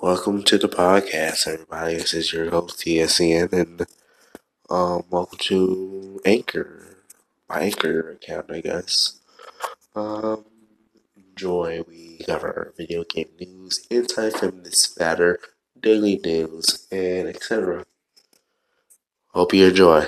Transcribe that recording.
Welcome to the podcast, everybody. This is your host TSN, and um, welcome to Anchor, my Anchor account, I guess. Um, enjoy. We cover video game news, anti-feminist matter, daily news, and etc. Hope you enjoy.